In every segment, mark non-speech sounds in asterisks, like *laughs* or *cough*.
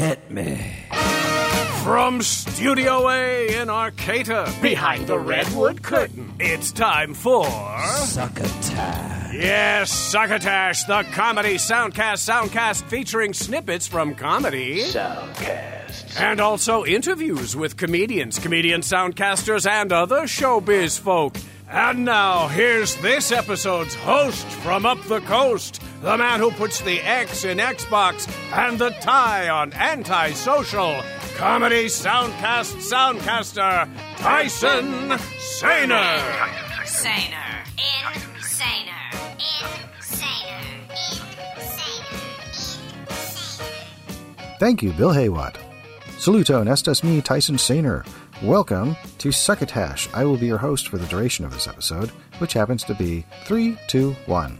Hit me. From Studio A in Arcata, behind the redwood curtain, it's time for. Succotash. Yes, Succotash, the comedy soundcast soundcast featuring snippets from comedy. Soundcast. And also interviews with comedians, comedian soundcasters, and other showbiz folk. And now, here's this episode's host from up the coast, the man who puts the X in Xbox and the tie on antisocial, comedy soundcast soundcaster, Tyson Saner. Saner. Insaner. Insaner. Insaner. Thank you, Bill Haywatt. Saluto, nestas me, Tyson Sainer. Welcome to Succotash. I will be your host for the duration of this episode, which happens to be 3, 2, 1.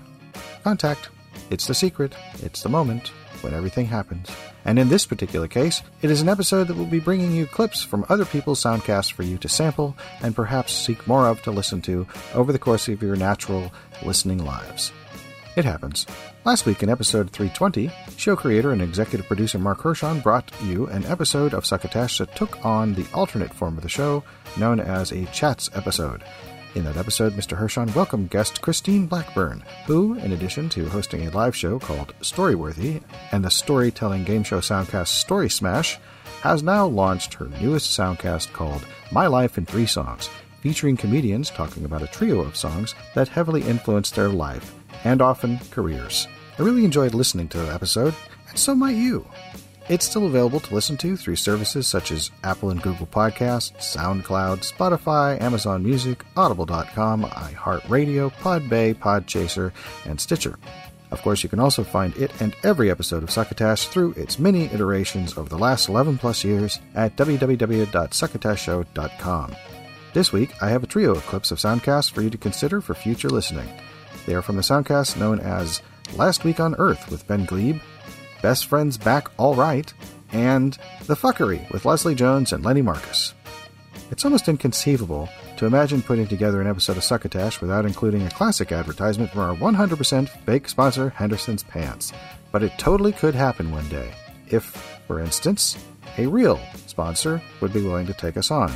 Contact. It's the secret. It's the moment when everything happens. And in this particular case, it is an episode that will be bringing you clips from other people's soundcasts for you to sample and perhaps seek more of to listen to over the course of your natural listening lives. It happens. Last week in episode 320, show creator and executive producer Mark Hershon brought you an episode of Succotash that took on the alternate form of the show, known as a Chats episode. In that episode, Mr. Hershon welcomed guest Christine Blackburn, who, in addition to hosting a live show called Storyworthy and the storytelling game show soundcast Story Smash, has now launched her newest soundcast called My Life in Three Songs, featuring comedians talking about a trio of songs that heavily influenced their life and often careers. I really enjoyed listening to the episode, and so might you. It's still available to listen to through services such as Apple and Google Podcasts, SoundCloud, Spotify, Amazon Music, Audible.com, iHeartRadio, Podbay, Podchaser, and Stitcher. Of course, you can also find it and every episode of Succotash through its many iterations over the last 11 plus years at www.succotashshow.com. This week, I have a trio of clips of soundcasts for you to consider for future listening. They are from the soundcast known as Last Week on Earth with Ben Gleib, Best Friends Back All Right, and The Fuckery with Leslie Jones and Lenny Marcus. It's almost inconceivable to imagine putting together an episode of Succotash without including a classic advertisement from our 100% fake sponsor, Henderson's Pants. But it totally could happen one day, if, for instance, a real sponsor would be willing to take us on.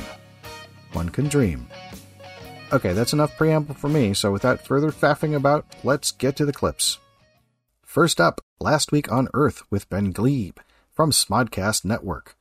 One can dream. Okay, that's enough preamble for me, so without further faffing about, let's get to the clips. First up, Last Week on Earth with Ben Gleib from Smodcast Network.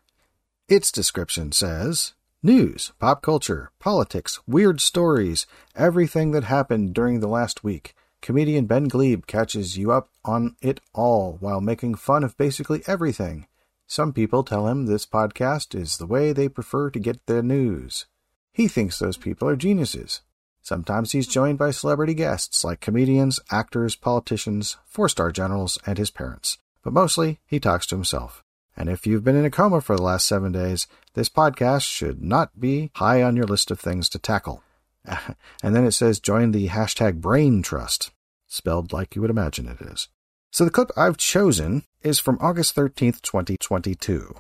Its description says News, pop culture, politics, weird stories, everything that happened during the last week. Comedian Ben Gleib catches you up on it all while making fun of basically everything. Some people tell him this podcast is the way they prefer to get their news. He thinks those people are geniuses. Sometimes he's joined by celebrity guests like comedians, actors, politicians, four star generals, and his parents. But mostly, he talks to himself. And if you've been in a coma for the last seven days, this podcast should not be high on your list of things to tackle. *laughs* and then it says join the hashtag Brain Trust, spelled like you would imagine it is. So the clip I've chosen is from August 13th, 2022.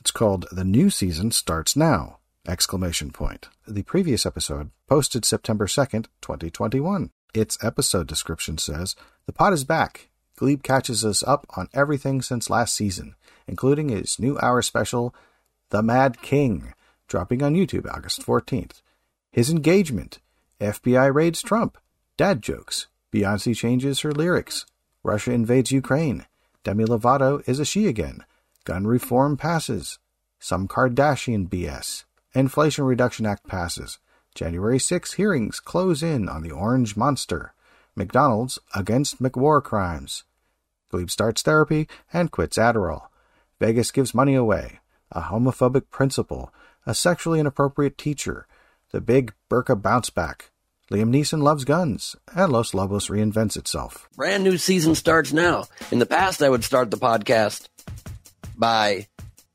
It's called The New Season Starts Now! Exclamation point. The previous episode, posted September 2nd, 2021. Its episode description says, The pod is back. Gleib catches us up on everything since last season, including his new hour special, The Mad King, dropping on YouTube August 14th. His engagement, FBI raids Trump, dad jokes, Beyonce changes her lyrics, Russia invades Ukraine, Demi Lovato is a she again, gun reform passes, some Kardashian BS, Inflation Reduction Act passes. January 6 hearings close in on the Orange Monster. McDonald's against McWar crimes. Gleib starts therapy and quits Adderall. Vegas gives money away. A homophobic principal. A sexually inappropriate teacher. The big Burka bounce back. Liam Neeson loves guns. And Los Lobos reinvents itself. Brand new season starts now. In the past, I would start the podcast by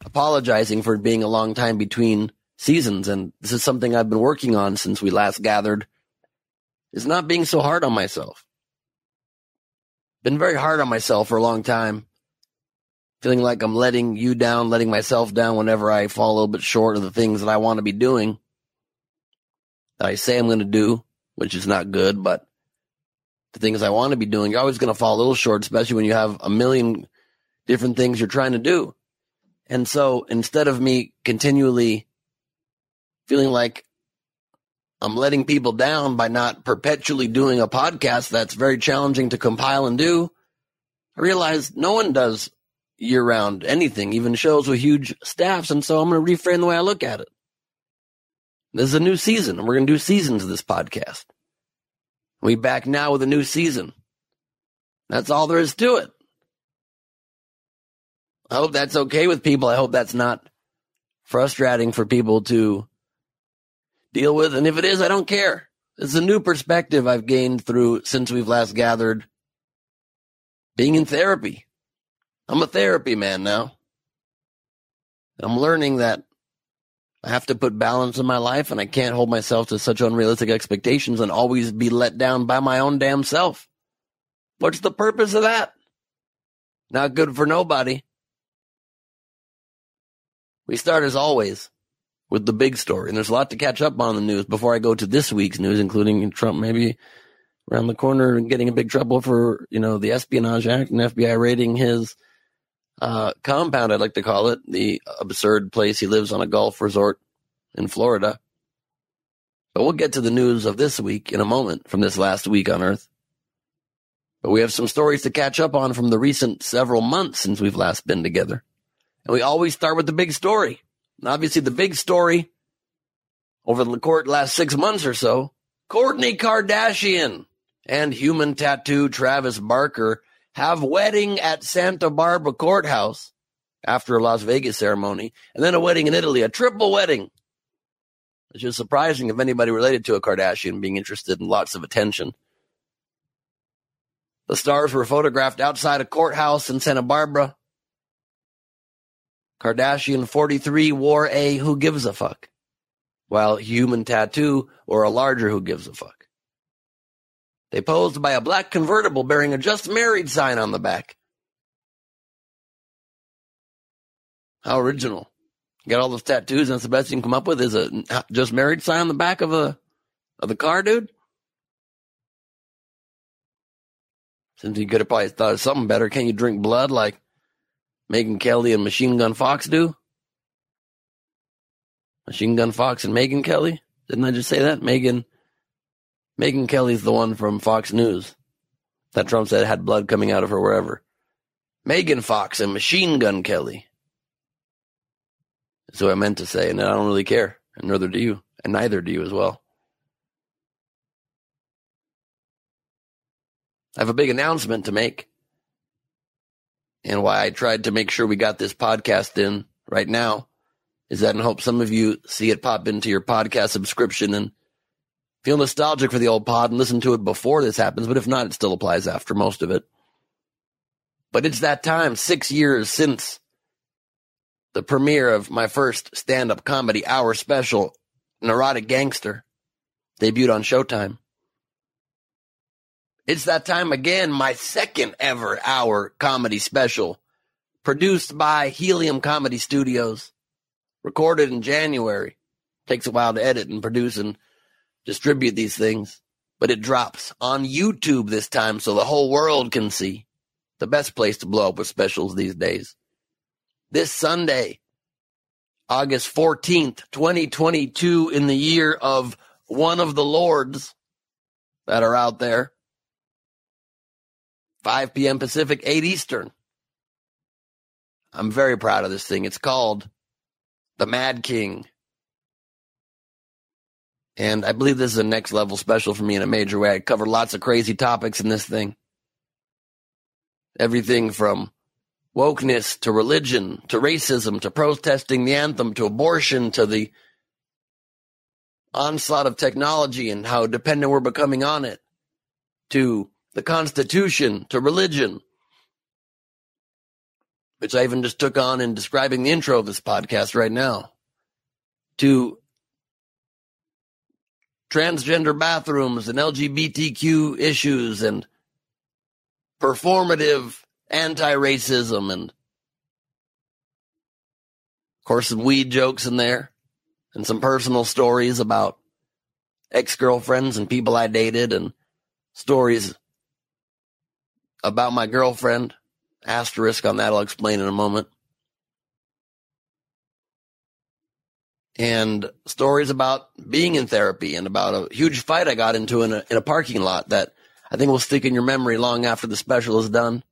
apologizing for being a long time between seasons. And this is something I've been working on since we last gathered is not being so hard on myself. Been very hard on myself for a long time. Feeling like I'm letting you down, letting myself down whenever I fall a little bit short of the things that I want to be doing. That I say I'm going to do, which is not good, but the things I want to be doing, you're always going to fall a little short, especially when you have a million different things you're trying to do. And so instead of me continually feeling like I'm letting people down by not perpetually doing a podcast that's very challenging to compile and do, I realized no one does year round anything, even shows with huge staffs. And so I'm going to reframe the way I look at it. This is a new season, and we're going to do seasons of this podcast. We back now with a new season. That's all there is to it. I hope that's okay with people. I hope that's not frustrating for people to deal with. And if it is, I don't care. It's a new perspective I've gained through since we've last gathered being in therapy. I'm a therapy man now. I'm learning that I have to put balance in my life and I can't hold myself to such unrealistic expectations and always be let down by my own damn self. What's the purpose of that? Not good for nobody. We start as always with the big story, and there's a lot to catch up on in the news before I go to this week's news, including Trump maybe around the corner and getting in big trouble for, you know, the Espionage Act and FBI raiding his uh, compound, I'd like to call it, the absurd place he lives on a golf resort in Florida. But we'll get to the news of this week in a moment from this last week on Earth. But we have some stories to catch up on from the recent several months since we've last been together. And we always start with the big story. Obviously, the big story over the court last six months or so Kourtney Kardashian and human tattoo Travis Barker have wedding at Santa Barbara Courthouse after a Las Vegas ceremony, and then a wedding in Italy, a triple wedding. Which is surprising if anybody related to a Kardashian being interested in lots of attention. The stars were photographed outside a courthouse in Santa Barbara. Kardashian 43 wore a who gives a fuck, while human tattoo wore a larger who gives a fuck. They posed by a black convertible bearing a just married sign on the back. How original. You got all those tattoos and that's the best you can come up with is a just married sign on the back of a of the car, dude? Since you could have probably thought of something better, can't you drink blood like Megyn Kelly and Machine Gun Fox do? Machine Gun Fox and Megyn Kelly? Didn't I just say that? Megan Megyn Kelly's the one from Fox News that Trump said had blood coming out of her wherever. Megan Fox and Machine Gun Kelly. That's what I meant to say, and I don't really care, and neither do you, and neither do you as well. I have a big announcement to make, and why I tried to make sure we got this podcast in right now is that in hope some of you see it pop into your podcast subscription and feel nostalgic for the old pod and listen to it before this happens, but if not, it still applies after most of it. But it's that time, six years since the premiere of my first stand up comedy hour special, Neurotic Gangster, debuted on Showtime. It's that time again, my second ever hour comedy special, produced by Helium Comedy Studios, recorded in January. Takes a while to edit and produce and distribute these things, but it drops on YouTube this time so the whole world can see. The best place to blow up with specials these days. This Sunday, August 14th, 2022, in the year of one of the Lords that are out there. 5 p.m. Pacific, 8 Eastern. I'm very proud of this thing. It's called The Mad King. And I believe this is a next level special for me in a major way. I cover lots of crazy topics in this thing. Everything from wokeness to religion to racism to protesting the anthem to abortion to the onslaught of technology and how dependent we're becoming on it to the Constitution to religion, which I even just took on in describing the intro of this podcast right now, to transgender bathrooms and LGBTQ issues and performative anti-racism and of course some weed jokes in there and some personal stories about ex-girlfriends and people I dated and stories about my girlfriend. Asterisk on that I'll explain in a moment. and stories about being in therapy and about a huge fight I got into in a, in a parking lot that I think will stick in your memory long after the special is done.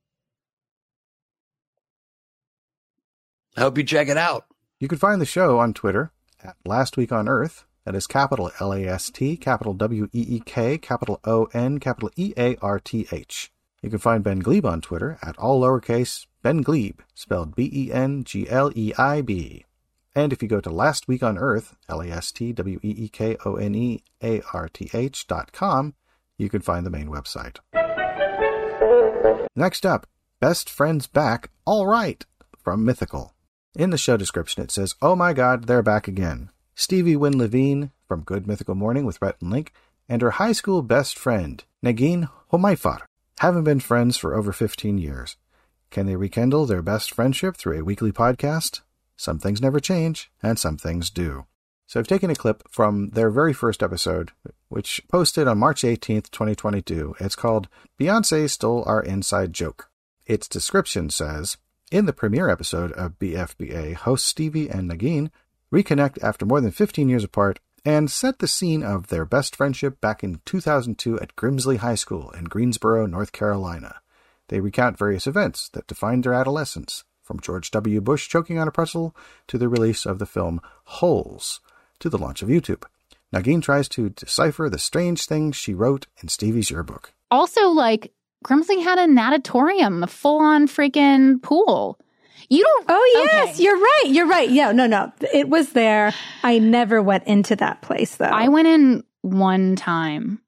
I hope you check it out. You can find the show on Twitter at Last Week on Earth. That is capital L A S T, capital W E E K, capital O N, capital E A R T H. You can find Ben Gleib on Twitter at all lowercase Ben Glebe, spelled B E N G L E I B. And if you go to Last Week on Earth, L A S T W E E K O N E A R T H dot com, you can find the main website. Next up, Best Friends Back, All Right, from Mythical. In the show description, it says, Oh my god, they're back again. Stevie Wynn Levine from Good Mythical Morning with Rhett and Link, and her high school best friend, Negin Homaifar, haven't been friends for over 15 years. Can they rekindle their best friendship through a weekly podcast? Some things never change, and some things do. So I've taken a clip from their very first episode, which posted on March 18th, 2022. It's called Beyonce Stole Our Inside Joke. Its description says, in the premiere episode of BFBA, hosts Stevie and Negin reconnect after more than 15 years apart and set the scene of their best friendship back in 2002 at Grimsley High School in Greensboro, North Carolina. They recount various events that defined their adolescence, from George W. Bush choking on a pretzel to the release of the film Holes to the launch of YouTube. Negin tries to decipher the strange things she wrote in Stevie's yearbook. Also, like, Grimsley had a natatorium, a full on freaking pool. You don't. Oh yes, okay. you're right. You're right. Yeah, no, no, it was there. I never went into that place though. I went in one time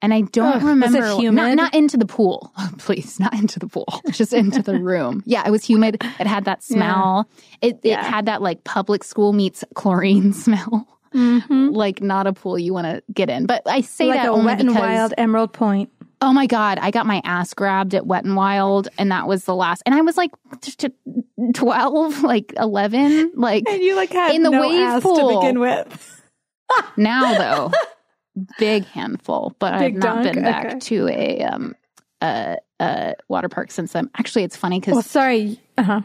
and I don't Ugh, was remember. it humid? Not, not into the pool. *laughs* Please, not into the pool. *laughs* Just into the room. Yeah, it was humid. It had that smell. It, it Yeah. had that like public school meets chlorine *laughs* smell. Mhm. Like not a pool you want to get in. But I say like that a only wet and wild Emerald Point. Oh my God, I got my ass grabbed at Wet and Wild, and that was the last. And I was like t- t- 12, *laughs* like 11. Like And you like had In the no wave ass pool. to begin with. *laughs* now, though, *laughs* big handful. But I've not dunk? been back Okay. to a um a, a water park since then. Actually, it's funny because Well, sorry. Uh-huh.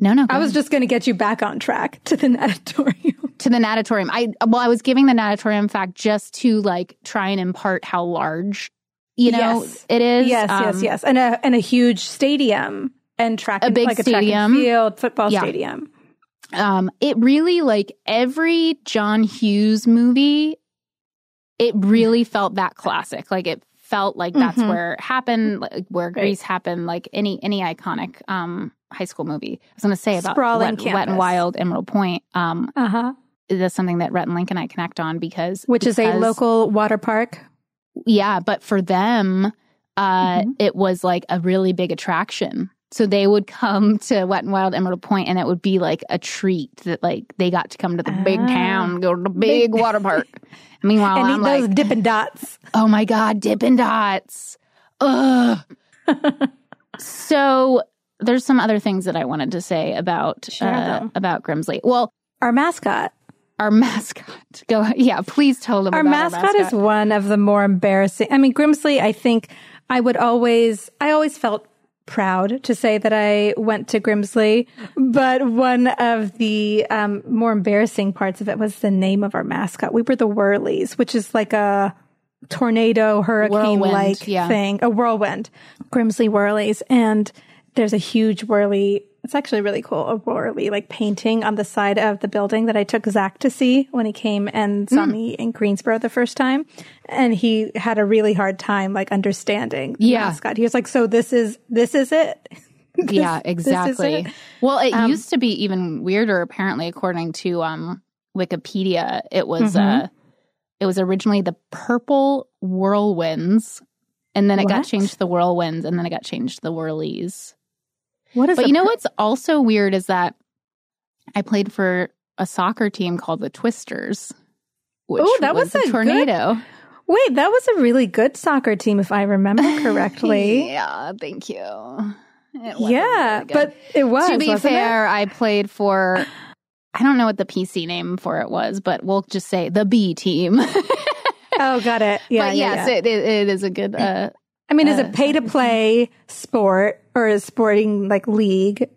no, no, I was ahead. just going to get you back on track to the natatorium. to the natatorium. I well, I was giving the natatorium fact just to like try and impart how large you know Yes. it is. yes, yes, Um, yes, and a and a huge stadium and track, A and, big like a stadium. field, football Yeah. stadium. um it really like every john hughes movie it really felt that classic like it felt like that's Mhm. where it happened like where grease happened like any any iconic um high school movie i was going to say about Sprawling wet, wet and wild emerald point um Uh huh. that's something that rhett and link and i connect on because Which is a local water park. Yeah but for them uh Mhm. it was like a really big attraction so they would *laughs* come to Wet and Wild Emerald Point, and it would be like a treat that like they got to come to the big Ah. town, go to the big, Big- water park. *laughs* Meanwhile, and I'm like, those Dippin' Dots. *laughs* oh my god, Dippin' Dots. Ugh. so there's some other things that I wanted to say about Share uh, about Grimsley. Well, Our mascot. Our mascot. *laughs* Go, yeah. Please tell them Our mascot, our mascot is one of the more embarrassing. I mean, Grimsley, I think I would always, I always felt proud to say that I went to Grimsley, but one of the um, more embarrassing parts of it was the name of our mascot. We were the Whirlies, which is like a tornado, hurricane like yeah. thing, a whirlwind, Grimsley Whirlies. And there's a huge whirly. It's actually really cool. A whirly like painting on the side of the building that I took Zach to see when he came and saw me in Greensboro the first time. And he had a really hard time like understanding the Yeah. mascot. He was like, so this is, this is it. *laughs* yeah, this is exactly. it. Well, it Um, used to be even weirder. Apparently, according to um, Wikipedia, it was Mhm. uh, it was originally the purple whirlwinds, and then it got changed to the whirlwinds, and then it got changed to the whirlies. What is But you know per- what's also weird is that I played for a soccer team called the Twisters. Oh, that was a a good- tornado. Wait, that was a really good soccer team if I remember *laughs* correctly. yeah, thank you. It yeah, really but it was. to be wasn't it? fair, I played for I don't know what the PC name for it was, but we'll just say the B team. *laughs* Oh, got it. Yeah, but yeah, yes, yeah. It, it, it is a good. Uh, I mean, it's uh, a pay to play sport or a sporting like league,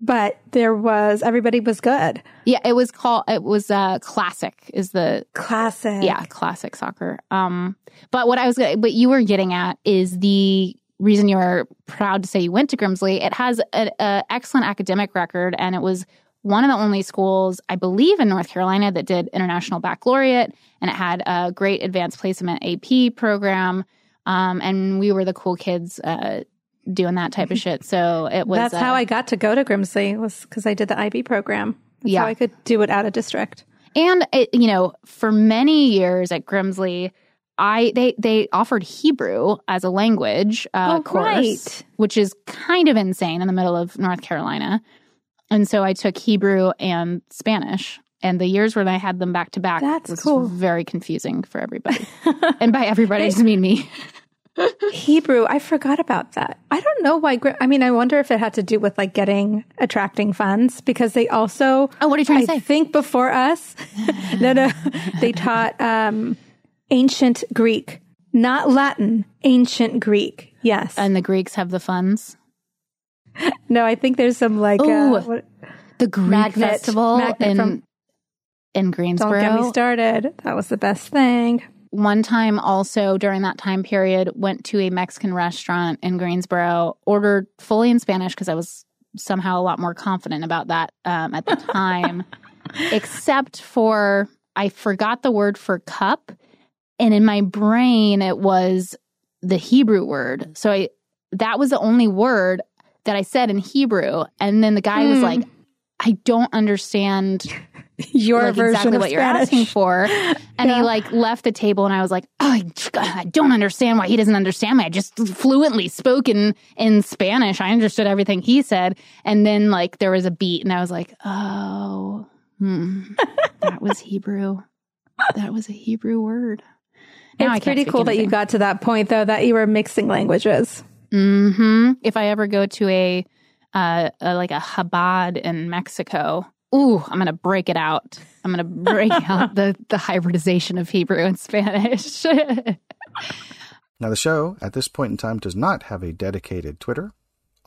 but there was everybody was good. Yeah, it was called it was uh classic is the Classic. yeah, classic soccer. Um but what I was what you were getting at is the reason you're proud to say you went to Grimsley. It has an excellent academic record and it was one of the only schools, I believe, in North Carolina that did International Baccalaureate, and it had a great advanced placement AP program. Um, and we were the cool kids uh, doing that type of *laughs* shit. So it was. That's uh, how I got to go to Grimsley was because I did the IB program. That's Yeah. how I could do it out of district. And it, you know, for many years at Grimsley, I they they offered Hebrew as a language uh, Oh, course, right. which is kind of insane in the middle of North Carolina. And so I took Hebrew and Spanish. And the years when I had them back to back That's was cool. very confusing for everybody. *laughs* and by everybody, I just mean me. *laughs* Hebrew, I forgot about that. I don't know why. I mean, I wonder if it had to do with like getting attracting funds because they also. Oh, what are you trying to I say? think before us, *laughs* no, no, they taught um, ancient Greek, not Latin, ancient Greek. Yes. And the Greeks have the funds. no, I think there's some like Ooh, uh, what, The Greek Magnet. festival Magnet in from- in don't Greensboro. get me started. That was the best thing. one time also during that time period went to a mexican restaurant in greensboro ordered fully in spanish because i was somehow a lot more confident about that um, at the *laughs* time except for i forgot the word for cup and in my brain it was the hebrew word so i that was the only word that i said in hebrew and then the guy was Hmm. like i don't understand Your like version exactly of what you're Spanish. asking for. *laughs* And Yeah. he like left the table and I was like, oh, I, don't understand why he doesn't understand me. I just fluently spoke in, in Spanish. I understood everything he said. And then like there was a beat and I was like, oh, hmm, *laughs* that was Hebrew. That was a Hebrew word. Now it's pretty cool that you got to that point, though, that you were mixing languages. hmm If I ever go to a, uh, a like a Chabad in Mexico, ooh, I'm gonna break it out. I'm gonna break *laughs* out the the hybridization of Hebrew and Spanish. *laughs* Now, the show at this point in time does not have a dedicated Twitter,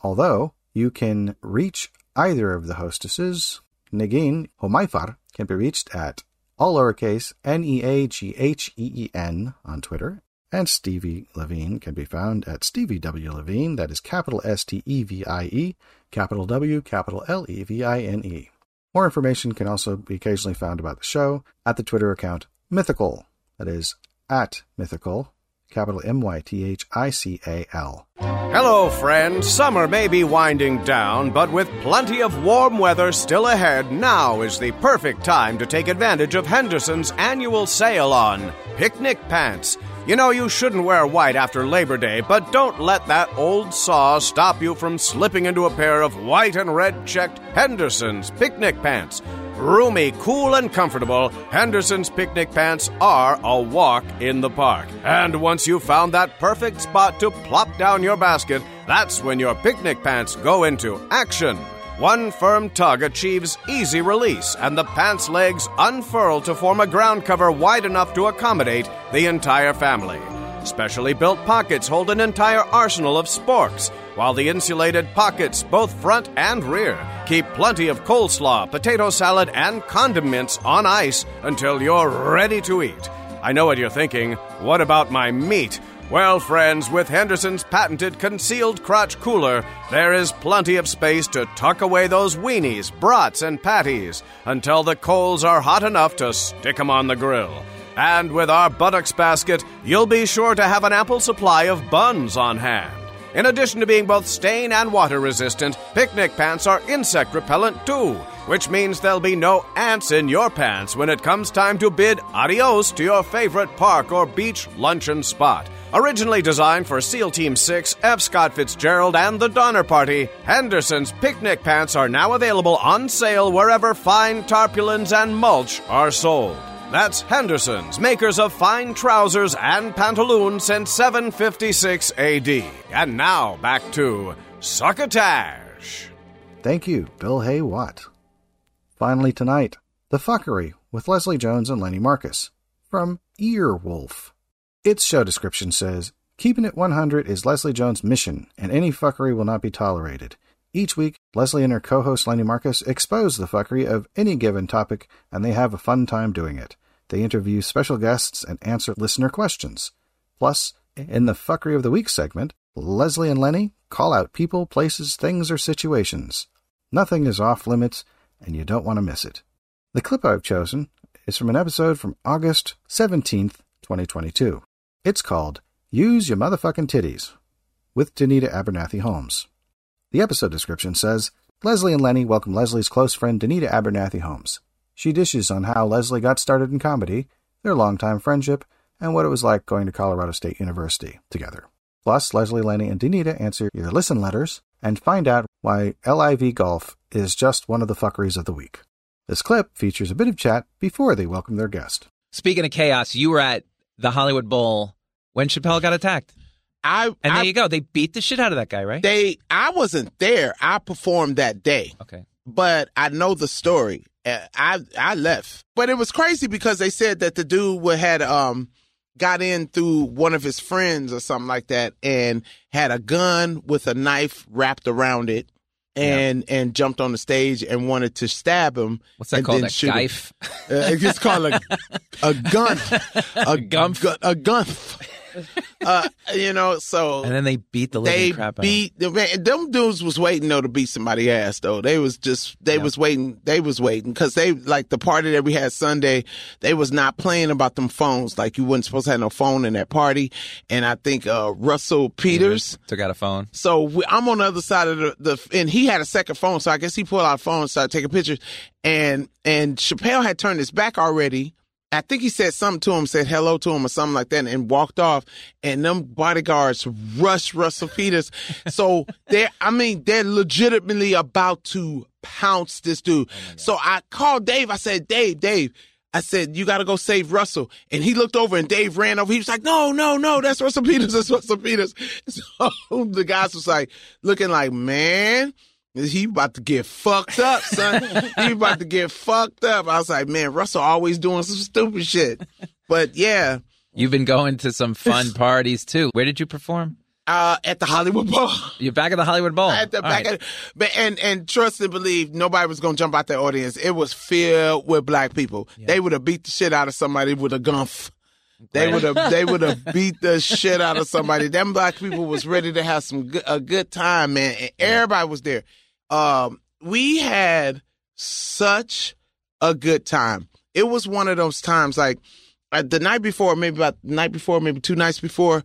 although you can reach either of the hostesses. Negin Homaifar can be reached at all lowercase N E A G H E E N on Twitter, and Stevie Levine can be found at Stevie W. Levine, that is capital S T E V I E, capital W, capital L E V I N E. More information can also be occasionally found about the show at the Twitter account Mythical, that is at Mythical, capital M Y T H I C A L. Hello, friends. Summer may be winding down, but with plenty of warm weather still ahead, now is the perfect time to take advantage of Henderson's annual sale on picnic pants. You know, you shouldn't wear white after Labor Day, but don't let that old saw stop you from slipping into a pair of white and red checked Henderson's picnic pants. Roomy, cool, and comfortable, Henderson's picnic pants are a walk in the park. And once you've found that perfect spot to plop down your basket, that's when your picnic pants go into action. One firm tug achieves easy release, and the pants legs unfurl to form a ground cover wide enough to accommodate the entire family. Specially built pockets hold an entire arsenal of sporks, while the insulated pockets, both front and rear, keep plenty of coleslaw, potato salad, and condiments on ice until you're ready to eat. I know what you're thinking. What about my meat? Well, friends, with Henderson's patented concealed crotch cooler, there is plenty of space to tuck away those weenies, brats, and patties until the coals are hot enough to stick 'em on the grill. And with our buttocks basket, you'll be sure to have an ample supply of buns on hand. In addition to being both stain and water resistant, picnic pants are insect repellent too, which means there'll be no ants in your pants when it comes time to bid adios to your favorite park or beach luncheon spot. Originally designed for SEAL Team 6, F. Scott Fitzgerald, and the Donner Party, Henderson's picnic pants are now available on sale wherever fine tarpaulins and mulch are sold. That's Henderson's, makers of fine trousers and pantaloons since 756 AD. And now back to Succotash. Thank you, Bill Hay Watt. Finally tonight, The Fuckery with Leslie Jones and Lenny Marcus from Earwolf. Its show description says, Keeping it 100 is Leslie Jones' mission, and any fuckery will not be tolerated. Each week, Leslie and her co host Lenny Marcus expose the fuckery of any given topic, and they have a fun time doing it. They interview special guests and answer listener questions. Plus, in the Fuckery of the Week segment, Leslie and Lenny call out people, places, things, or situations. Nothing is off limits, and you don't want to miss it. The clip I've chosen is from an episode from August 17th, 2022. It's called Use Your Motherfucking Titties with Danita Abernathy Holmes. The episode description says Leslie and Lenny welcome Leslie's close friend Danita Abernathy Holmes. She dishes on how Leslie got started in comedy, their longtime friendship, and what it was like going to Colorado State University together. Plus, Leslie, Lenny, and Danita answer your listen letters and find out why LIV Golf is just one of the fuckeries of the week. This clip features a bit of chat before they welcome their guest. Speaking of chaos, you were at the Hollywood Bowl when Chappelle got attacked. I And I, there you go. They beat the shit out of that guy, right? they I wasn't there. I performed that day, okay. but I know the story. I I left, but it was crazy because they said that the dude had um got in through one of his friends or something like that, and had a gun with a knife wrapped around it, and and jumped on the stage and wanted to stab him. What's that and called? then A shoot Uh, it's called a a gun, *laughs* a gumph? gu- a gun. *laughs* Uh, you know, so And then they beat the living they crap out. They beat the man. Them dudes was waiting though to beat somebody ass though. They was just they Yeah. was waiting. They was waiting because they like the party that we had Sunday. They was not playing about them phones. Like you wasn't supposed to have no phone in that party. And I think uh Russell Peters. took out a phone. So we, I'm on the other side of the, the, and he had a second phone. So I guess he pulled out a phone and started taking pictures. And, and Chappelle had turned his back already. I think he said something to him, said hello to him or something like that and walked off. And them bodyguards rushed Russell Peters. *laughs* So they're, I mean, they're legitimately about to pounce this dude. Oh so I called Dave. I said, Dave, Dave, I said, you got to go save Russell. And he looked over and Dave ran over. He was like, no, no, no, that's Russell Peters. That's Russell Peters. *laughs* So the guys was like, looking like, man, he about to get fucked up, son. he *laughs* about to get fucked up. I was like, man, Russell always doing some stupid shit. But yeah, You've been going to some fun *laughs* parties too. Where did you perform? uh, at the Hollywood Bowl. You're back at the Hollywood Bowl. at the All back right. of, but and and trust and believe nobody was gonna jump out that audience. It was filled with black people. They would have beat the shit out of somebody with a gunf. They Right. would have they *laughs* would have beat the shit out of somebody. Them black people was ready to have some good, a good time, man. And everybody was there. Um, we had such a good time. It was one of those times like uh, the night before, maybe about the night before, maybe two nights before,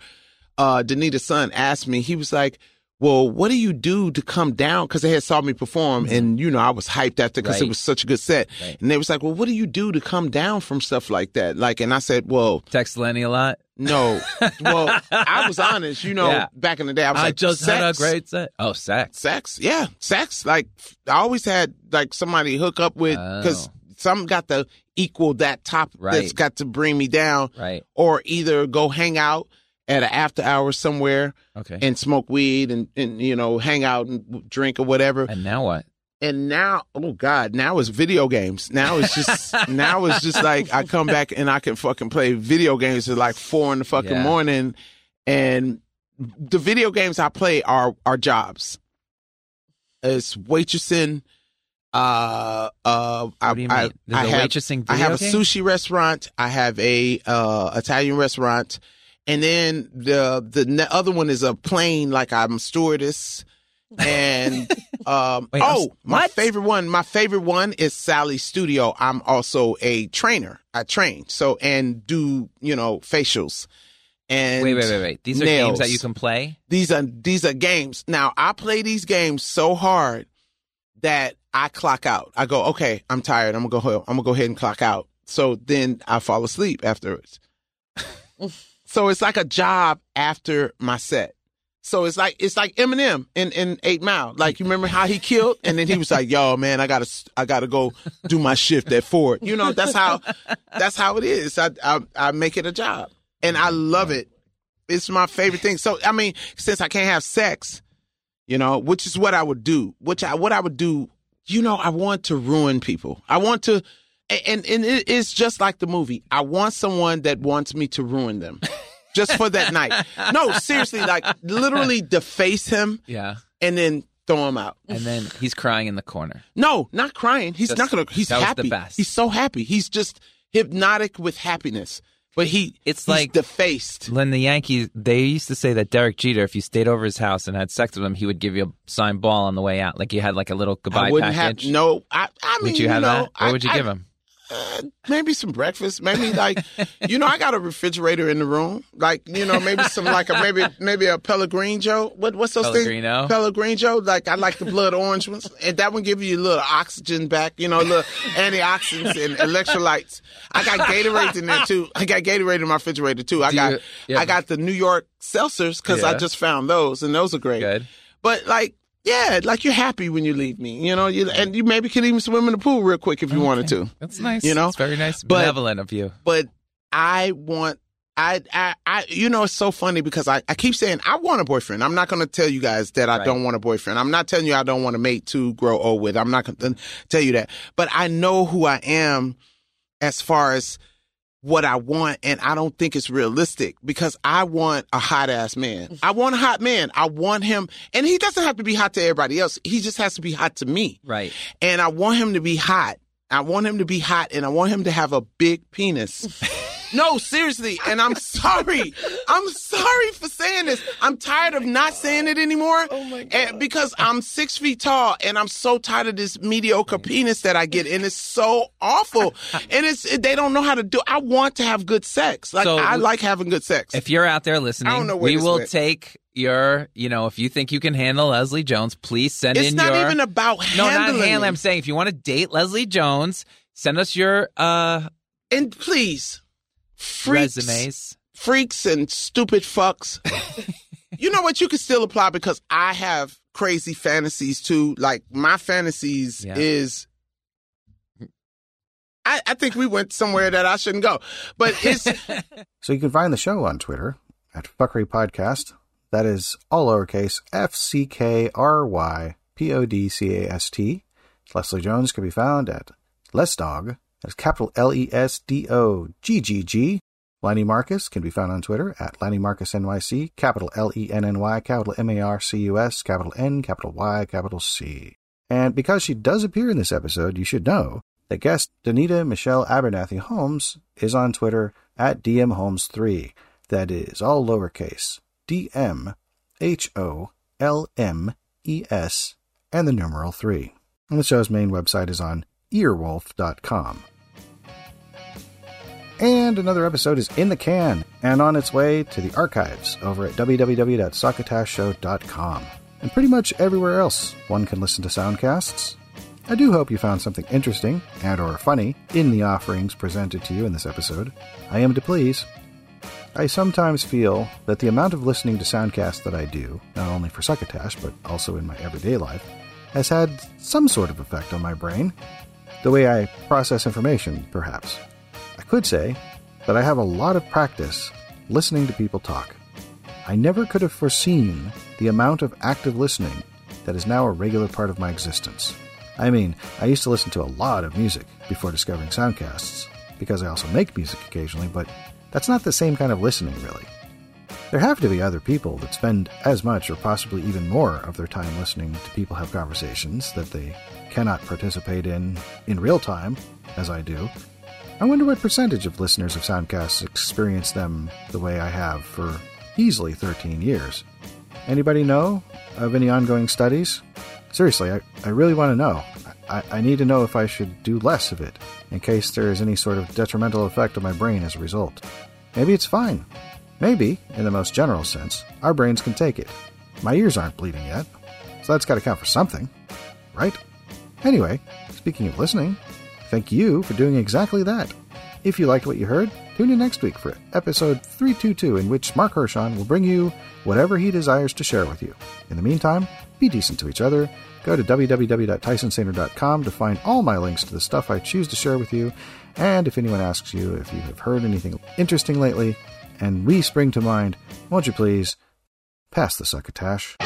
uh, Danita's son asked me, he was like, well, what do you do to come down? Cause they had saw me perform mm-hmm. and, you know, I was hyped after cause it was such a good set. Right. And they was like, well, what do you do to come down from stuff like that? Like, and I said, well, Text Lenny a lot. no. well, I was *laughs* honest, you know, Yeah. back in the day, I was I like, just had a great set. Oh, sex. sex. Yeah. Sex. Like, I always had like somebody hook up with, cause Oh. some got to equal that top right. that's got to bring me down Right. or either go hang out at an after hours somewhere Okay. and smoke weed and, and you know hang out and drink or whatever. And now what? And now, oh god, now it's video games. Now it's just *laughs* now it's just like I come back and I can fucking play video games at like four in the fucking Yeah. morning, and the video games I play are are jobs. It's waitressing. Uh, uh, I, What do you I, have, I have a game? sushi restaurant. I have a uh, Italian restaurant, and then the the other one is a plane. Like I'm stewardess, and *laughs* um, Wait, I'm oh, my what? favorite one. My favorite one is Sally's Studio. I'm also a trainer. I train so and do you know facials. And Wait, wait, wait, wait. These are nails. games that you can play. These are these are games. Now I play these games so hard that I clock out. I go, okay, I'm tired. I'm gonna go. I'm gonna go ahead and clock out. So then I fall asleep afterwards. *laughs* so it's like a job after my set. So it's like it's like Eminem in in Eight Mile. Like you remember how he killed, and then he was like, "Yo, man, I gotta I gotta go do my shift at Ford." You know, that's how that's how it is. I I, I make it a job, and I love it. It's my favorite thing. So I mean, since I can't have sex, you know, which is what I would do. Which I what I would do. You know, I want to ruin people. I want to, and and it is just like the movie. I want someone that wants me to ruin them, just for that night. No, seriously, like literally deface him Yeah. and then throw him out. and then he's crying in the corner. No, not crying. He's Just- not gonna. He's that was the happy. best. He's so happy. He's just hypnotic with happiness. But he, It's he's like- defaced. When the Yankees, they used to say that Derek Jeter, if you stayed over his house and had sex with him, he would give you a signed ball on the way out. Like you had like a little goodbye I wouldn't package. have no. I, I mean, would you have know, that? What would you I- give him? Uh, maybe some breakfast. Maybe like, you know, I got a refrigerator in the room. Like, you know, maybe some like a maybe maybe a Pellegrino. What what's those Pellegrino? things? Pellegrino. Like I like the blood orange ones, and that one give you a little oxygen back. You know, a little antioxidants and electrolytes. I got Gatorade in there too. I got Gatorade in my refrigerator too. I got you- yeah. I got the New York seltzers because I just found those, and those are great. Good. But like. Yeah, like you're happy when you leave me, you know, you, and you maybe could even swim in the pool real quick if you wanted to. That's nice. You know? it's very nice, But- benevolent of you. but I want I I I you know it's so funny because I, I keep saying I want a boyfriend. I'm not gonna tell you guys that I Right. don't want a boyfriend. I'm not telling you I don't want a mate to grow old with. I'm not gonna tell you that. But I know who I am as far as what I want and I don't think it's realistic because I want a hot ass man. I want a hot man. I want him and he doesn't have to be hot to everybody else. He just has to be hot to me Right. and I want him to be hot. I want him to be hot, and I want him to have a big penis. *laughs* no, seriously, and I'm sorry. I'm sorry for saying this. I'm tired of not saying it anymore. Oh my God. because I'm six feet tall, and I'm so tired of this mediocre penis that I get, and it's so awful. and it's they don't know how to do. I want to have good sex. Like So I like having good sex. If you're out there listening, I don't know where we will went. take your, you know, if you think you can handle Leslie Jones, please send it's in not even about no, not handling. handling. I'm saying if you want to date Leslie Jones, send us your uh and please, freaks, resumes. freaks and stupid fucks. *laughs* you know what? You can still apply because I have crazy fantasies too. Like my fantasies Yeah. is. I, I think we went somewhere that I shouldn't go, but it's *laughs* So you can find the show on Twitter at Fuckery Podcast. That is all lowercase F C K R Y P O D C A S T. Leslie Jones can be found at Lesdoggg. That's capital L E S D O G G G. Lenny Marcus can be found on Twitter at Lenny Marcus NYC, capital L E N N Y, capital M A R C U S, capital N, capital Y, capital C. And because she does appear in this episode, you should know that guest Danita Michelle Abernathy Holmes is on Twitter at DMHolmes3. That is all lowercase D M H O L M E S and the numeral 3. And the show's main website is on earwolf.com. And another episode is in the can and on its way to the archives over at www.succotashshow.com. And pretty much everywhere else one can listen to soundcasts. I do hope you found something interesting and or funny in the offerings presented to you in this episode. I am to please. I sometimes feel that the amount of listening to soundcasts that I do, not only for Succotash but also in my everyday life, has had some sort of effect on my brain. The way I process information, perhaps. Could say that I have a lot of practice listening to people talk. I never could have foreseen the amount of active listening that is now a regular part of my existence. I mean, I used to listen to a lot of music before discovering soundcasts, because I also make music occasionally, but that's not the same kind of listening, really. There have to be other people that spend as much or possibly even more of their time listening to people have conversations that they cannot participate in in real time, as I do. I wonder what percentage of listeners of Soundcasts experience them the way I have for easily 13 years. Anybody know of any ongoing studies? Seriously, I, I really want to know. I, I need to know if I should do less of it, in case there is any sort of detrimental effect on my brain as a result. Maybe it's fine. Maybe, in the most general sense, our brains can take it. My ears aren't bleeding yet, so that's got to count for something, right? Anyway, speaking of listening, thank you for doing exactly that. If you liked what you heard, tune in next week for episode 322, in which Mark Hershon will bring you whatever he desires to share with you. In the meantime, be decent to each other. Go to www.tysonsaner.com to find all my links to the stuff I choose to share with you. And if anyone asks you if you have heard anything interesting lately and we spring to mind, won't you please pass the succotash?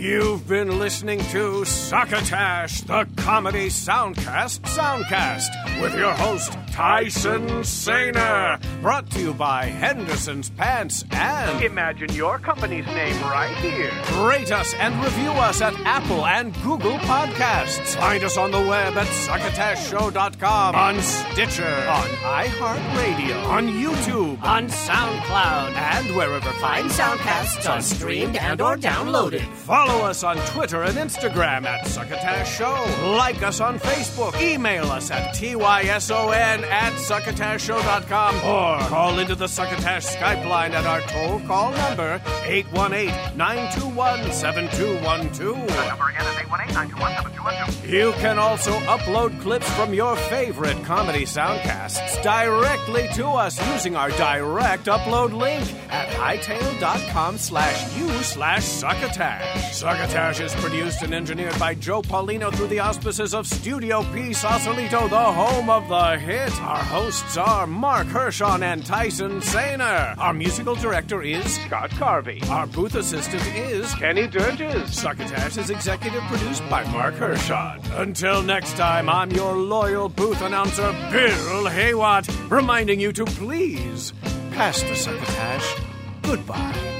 You've been listening to Succotash, the comedy soundcast soundcast, with your host, Tyson Sainer. Brought to you by Henderson's Pants and Imagine your company's name right here. rate us and review us at Apple and Google Podcasts. Find us on the web at succotashshow.com, on Stitcher, on iHeartRadio, on YouTube, On SoundCloud. and wherever fine Soundcasts are streamed and or downloaded. Follow us on Twitter and Instagram at Succotash Show. Like us on Facebook. Email us at TYSON at succotashshow.com or call into the Succotash Skype line at our toll call number 818-921-7212. Number again is 818-921-7212. You can also upload clips from your favorite comedy soundcasts directly to us using our direct upload link at hightail.com slash u slash succotash. Succotash is produced and engineered by Joe Paulino through the auspices of Studio P Sausalito, the home of the hit. Our hosts are Mark Hershon and Tyson Sainer. Our musical director is Scott Carvey. our booth assistant is Kenny Durges. Succotash is executive produced by Mark Hershon. Until next time, I'm your loyal booth announcer, Bill Haywatt, reminding you to please pass the succotash. Goodbye.